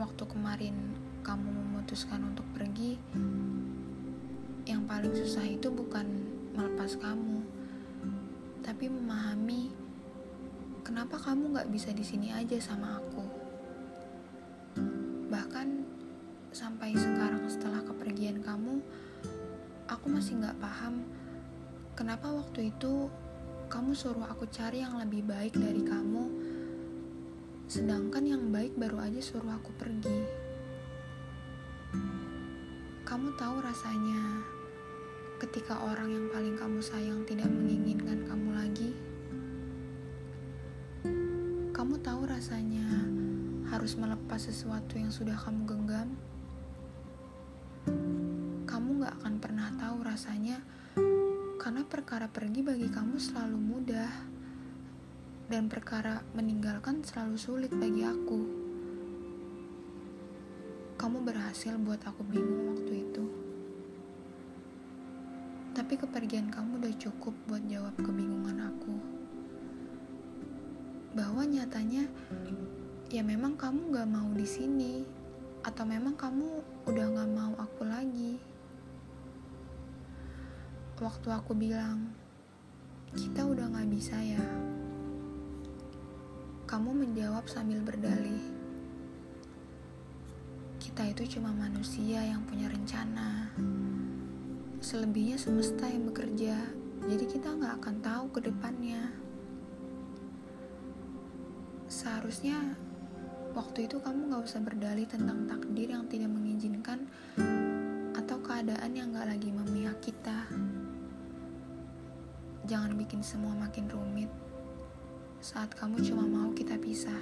waktu kemarin kamu memutuskan untuk pergi, yang paling susah itu bukan melepas kamu, tapi memahami kenapa kamu gak bisa di sini aja sama aku. Bahkan sampai sekarang setelah kepergian kamu, aku masih gak paham kenapa waktu itu kamu suruh aku cari yang lebih baik dari kamu, sedangkan yang baik baru aja suruh aku pergi. Kamu tahu rasanya ketika orang yang paling kamu sayang tidak menginginkan kamu lagi? Kamu tahu rasanya harus melepas sesuatu yang sudah kamu genggam? Kamu gak akan pernah tahu rasanya karena perkara pergi bagi kamu selalu dan perkara meninggalkan selalu sulit bagi aku kamu berhasil buat aku bingung waktu itu. Tapi kepergian kamu udah cukup buat jawab kebingungan aku. Bahwa nyatanya, ya memang kamu gak mau di sini, atau memang kamu udah gak mau aku lagi. Waktu aku bilang, kita udah gak bisa ya. Kamu menjawab sambil berdalih kita itu cuma manusia yang punya rencana. Selebihnya semesta yang bekerja, jadi kita nggak akan tahu ke depannya. Seharusnya waktu itu kamu nggak usah berdalih tentang takdir yang tidak mengizinkan atau keadaan yang nggak lagi memihak kita. Jangan bikin semua makin rumit saat kamu cuma mau kita pisah.